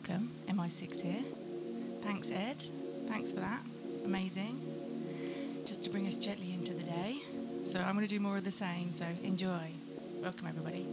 Welcome. MI6 here. Thanks, Ed. Thanks for that. Amazing. Just to bring us gently into the day. So I'm going to do more of the same, so enjoy. Welcome, everybody.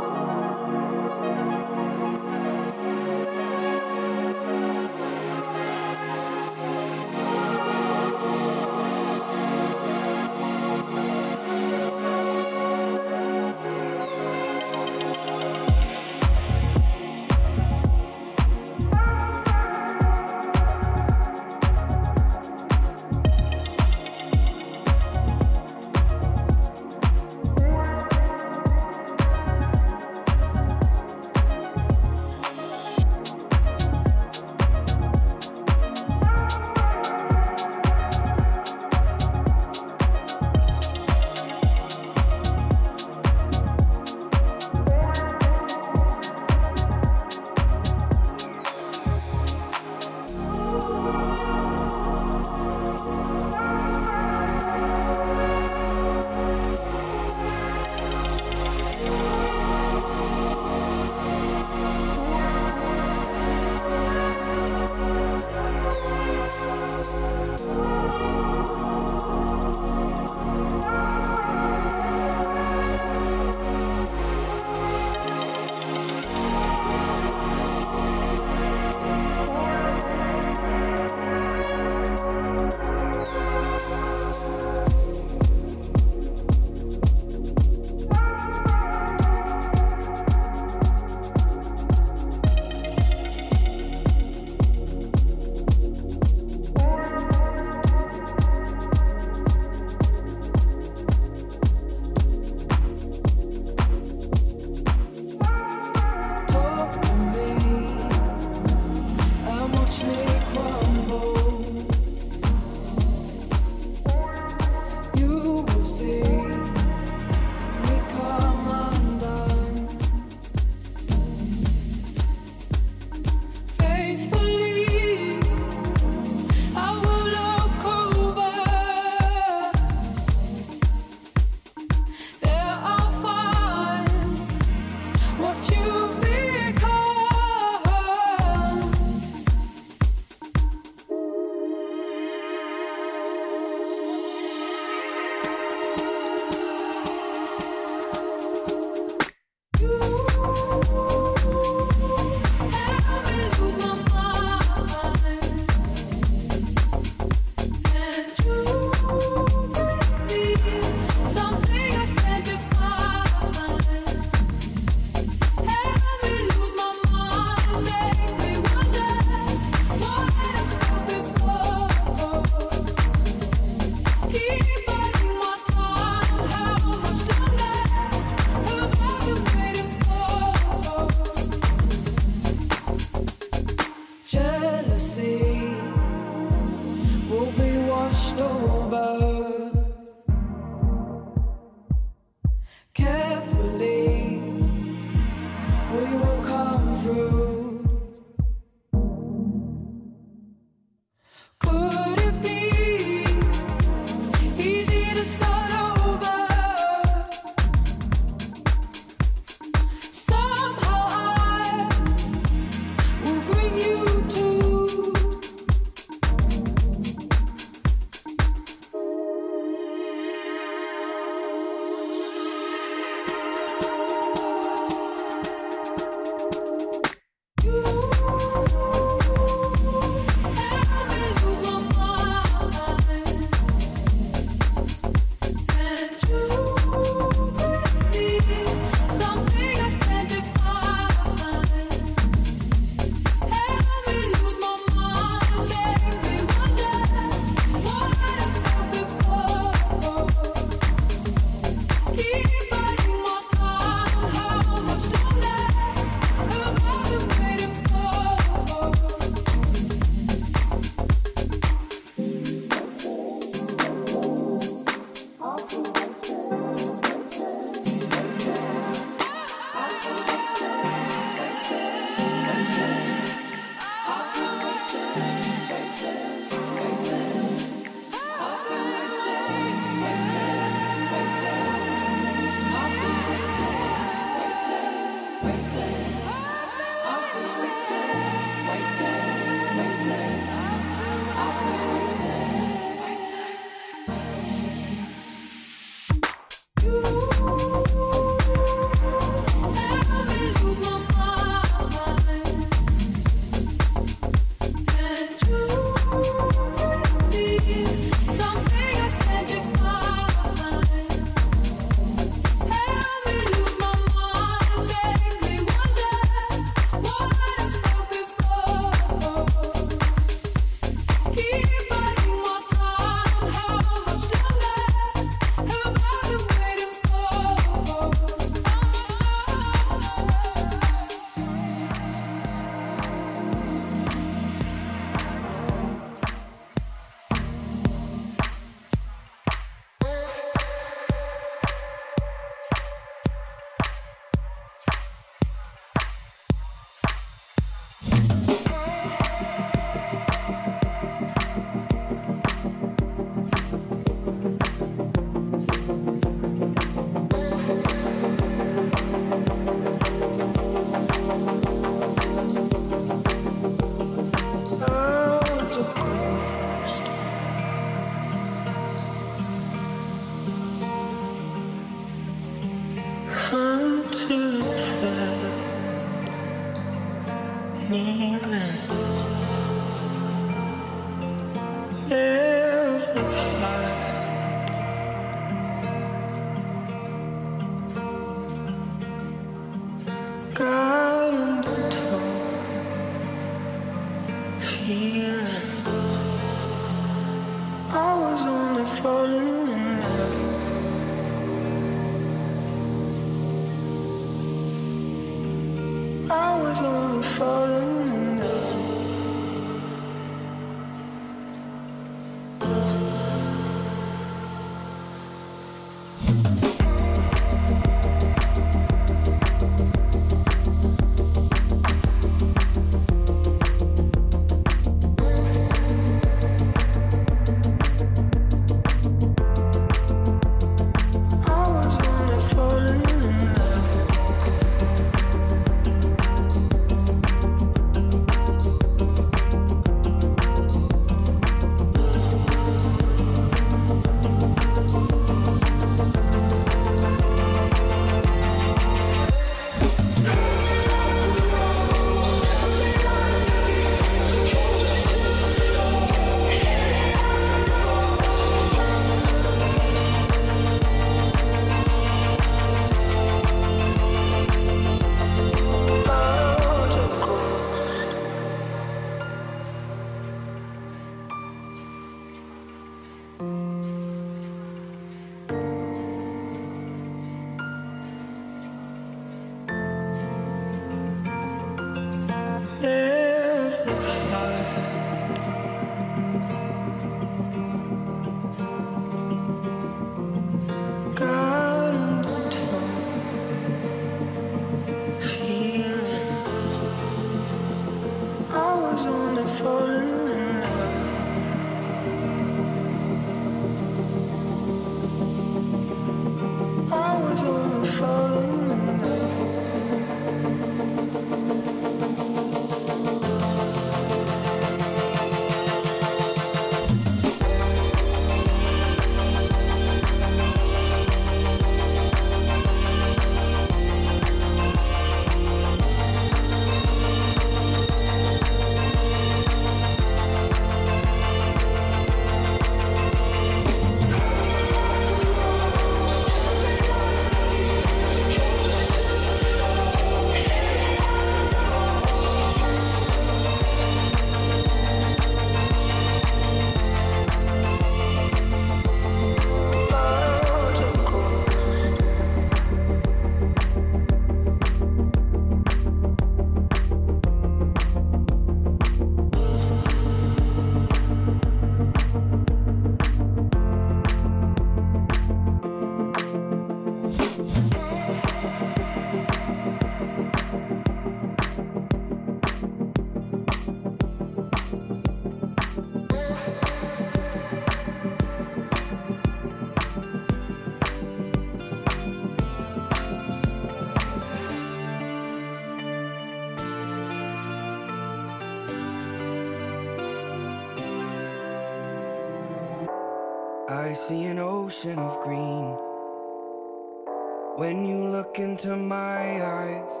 into my eyes.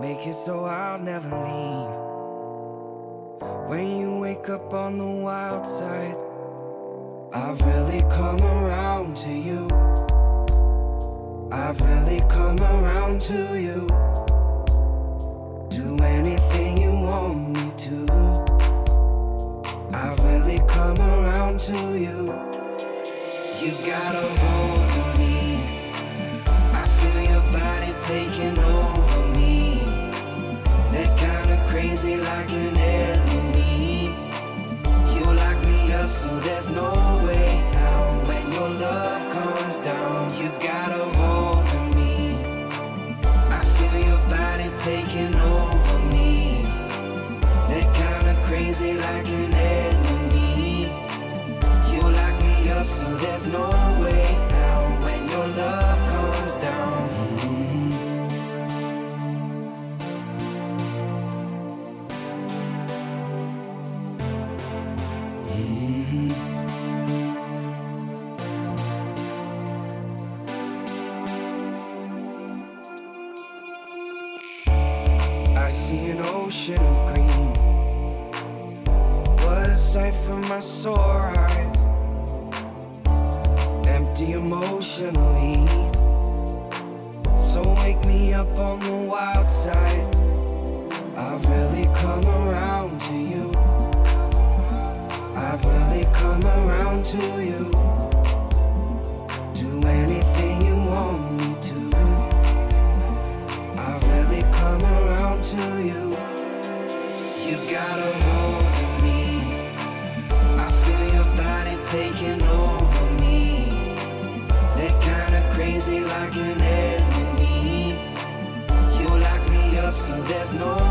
Make it so I'll never leave. When you wake up on the ocean of green. What sight from my sore eyes. Empty emotionally. So wake me up on the wild side. I've really come around to you. I've really come around to you. no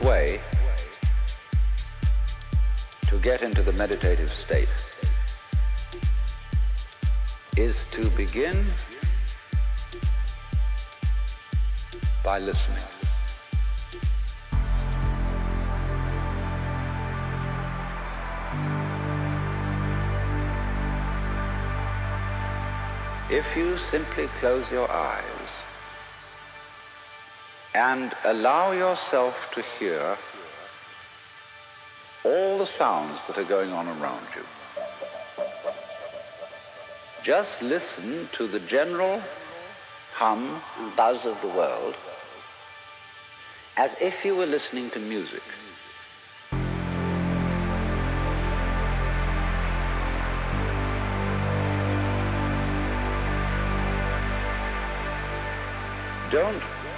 way to get into the meditative state is to begin by listening. If you simply close your eyes and allow yourself to hear all the sounds that are going on around you. Just listen to the general hum and buzz of the world as if you were listening to music. Don't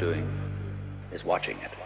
Doing is watching it.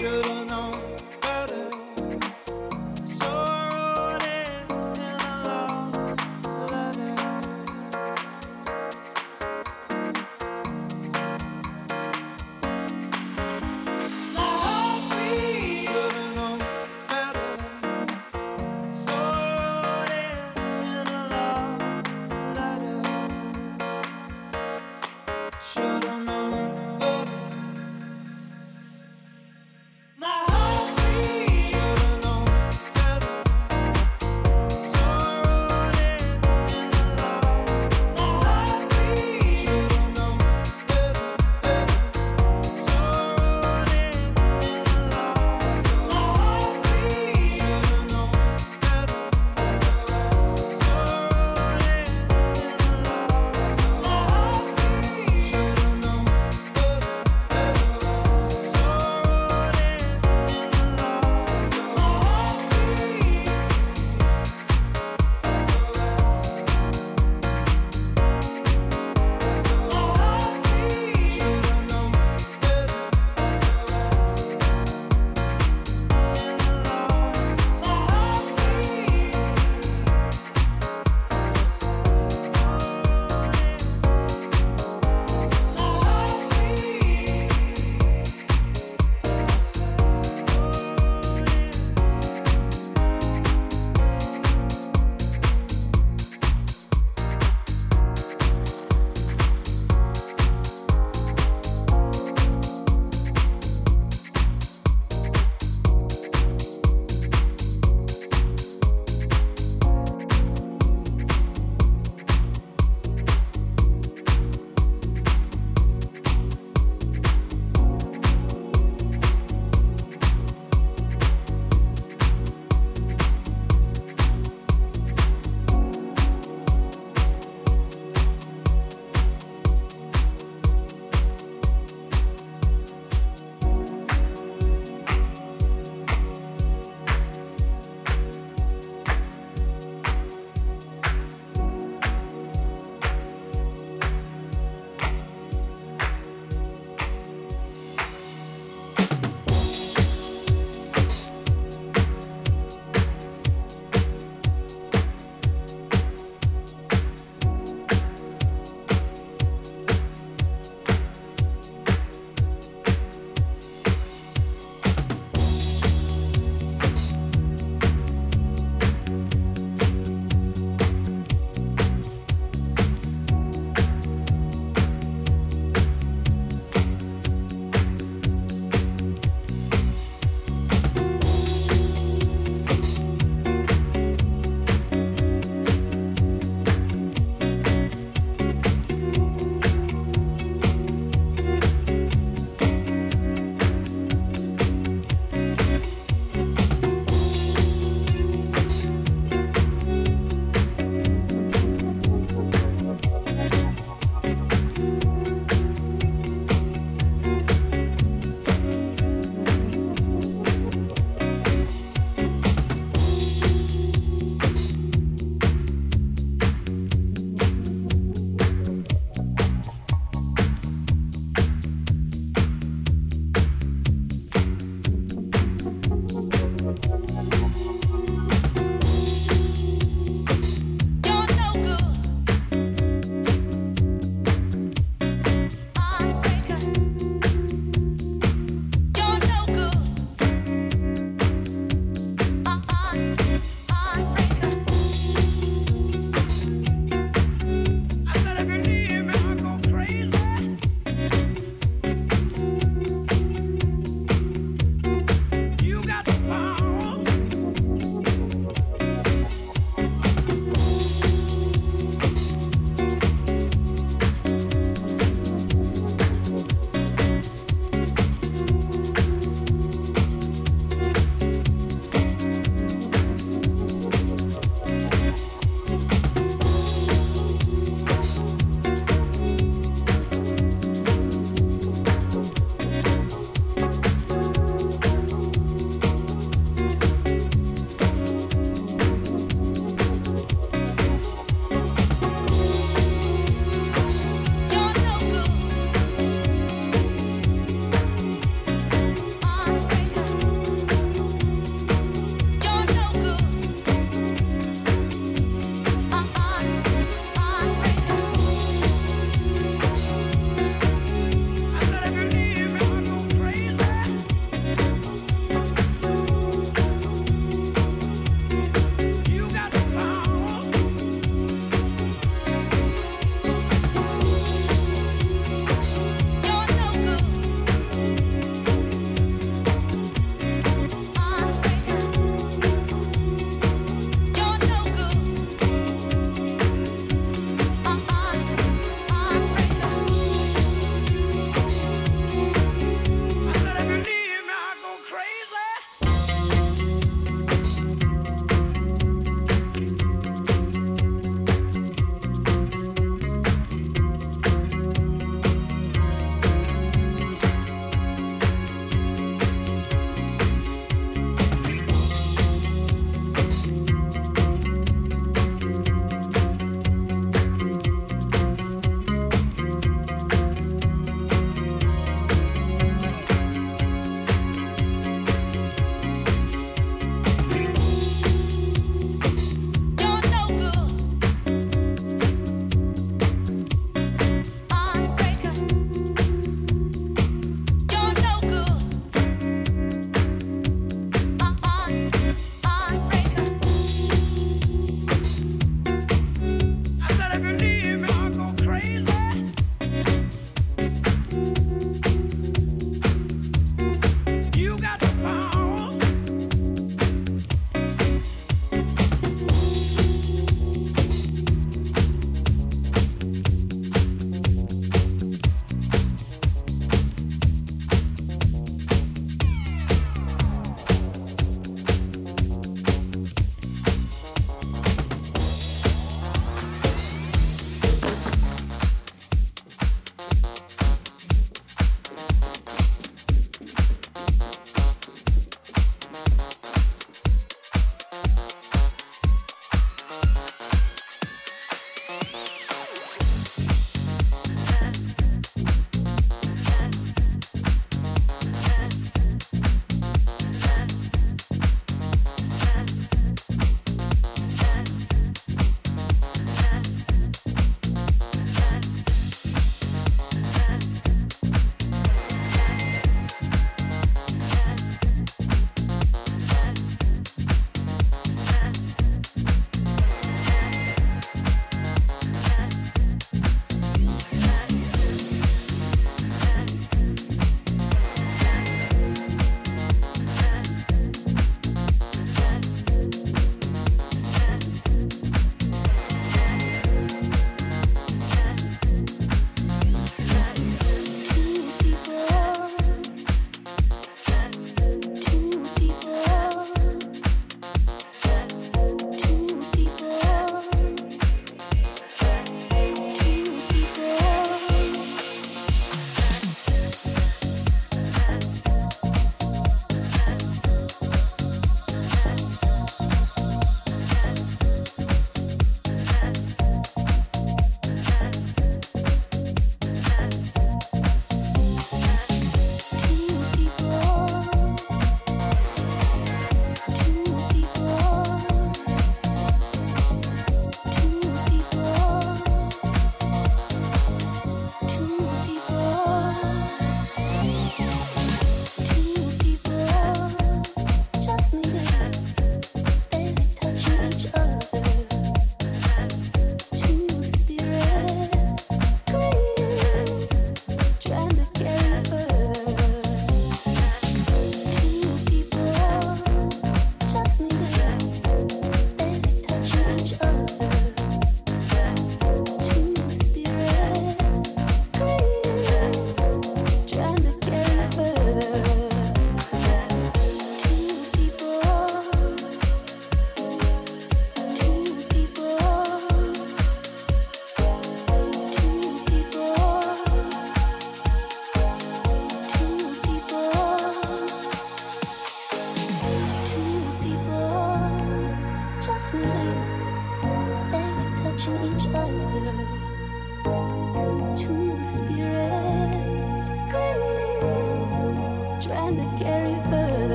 show.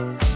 Bye.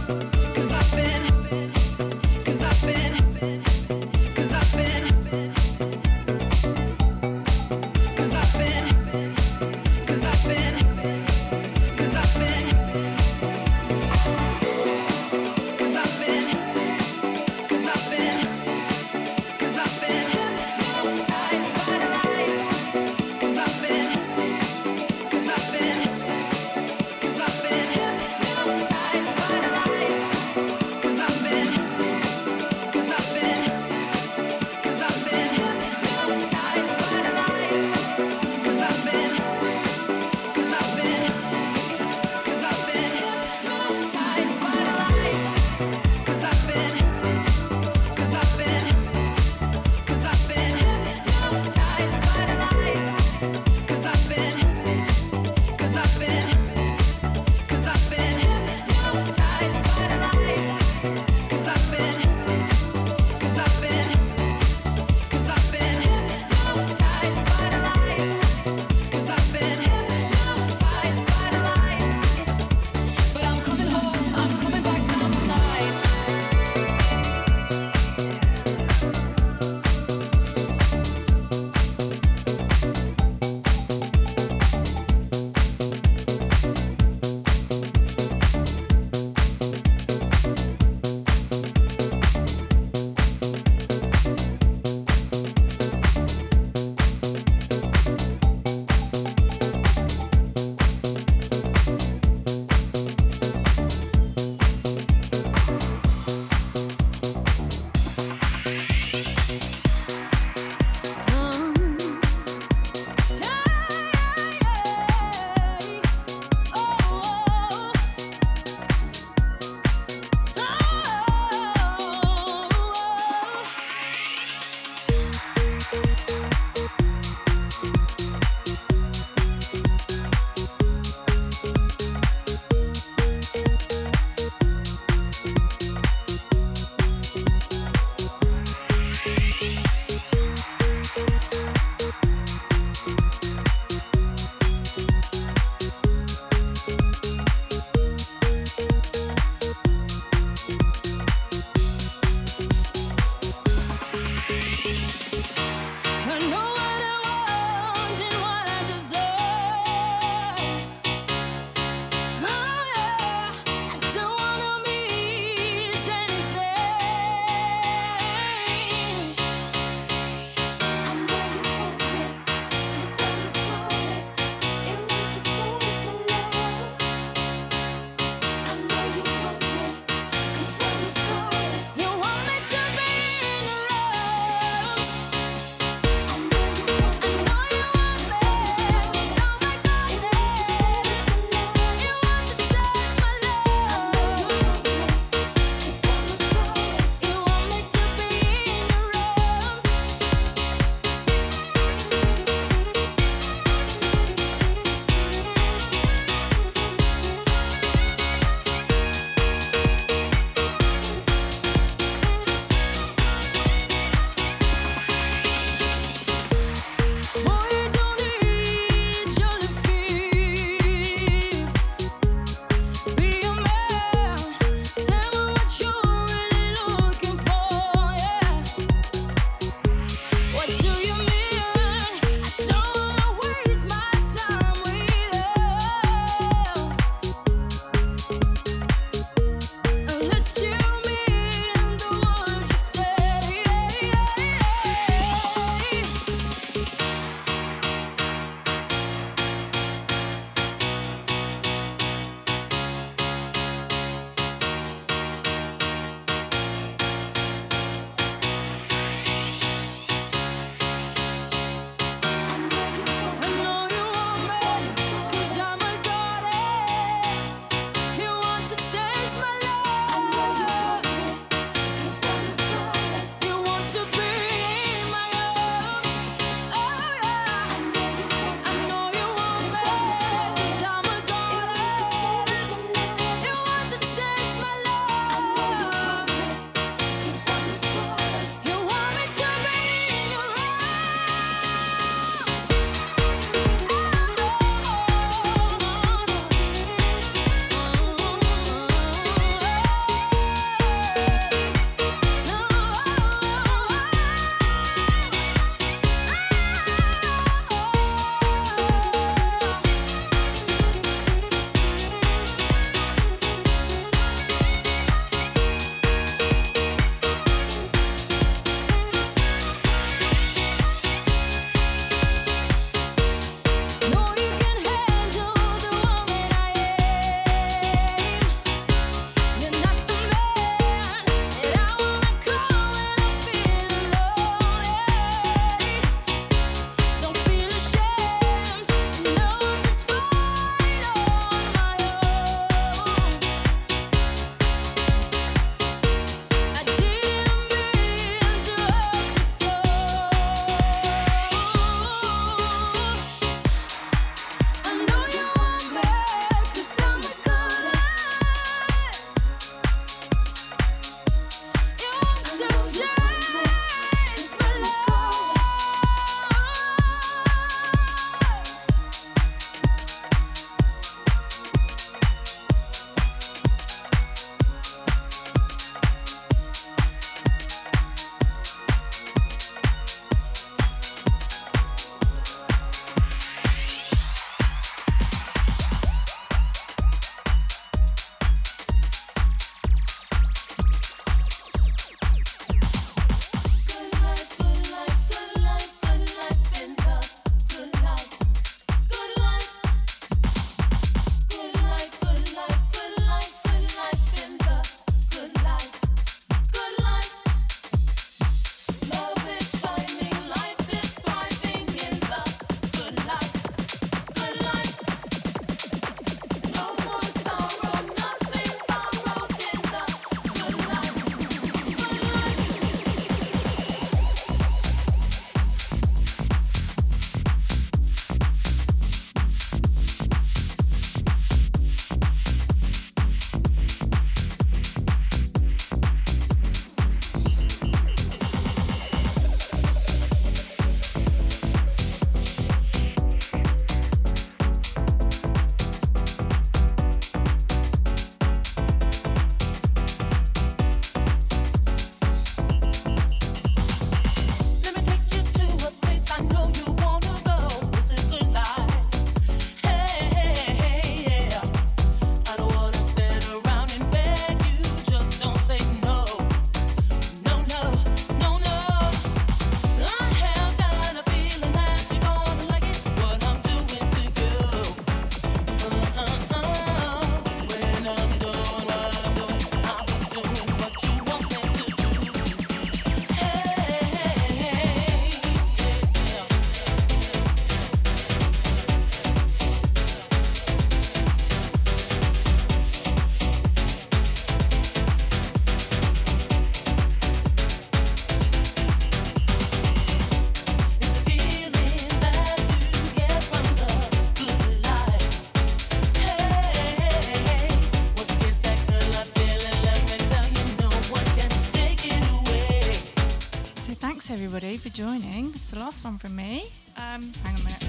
Joining. It's the last one from me. Um, hang on a minute.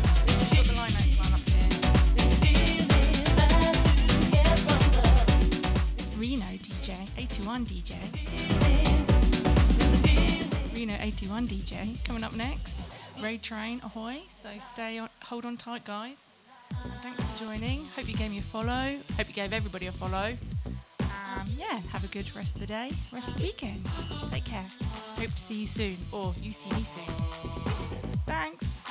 Reno DJ, 81 DJ. Reno 81 DJ coming up next. Road Train, ahoy! So stay on, hold on tight, guys. Thanks for joining. Hope you gave me a follow. Hope you gave everybody a follow. Yeah, have a good rest of the day, rest of the weekend. Take care. Hope to see you soon, or you see me soon. Thanks.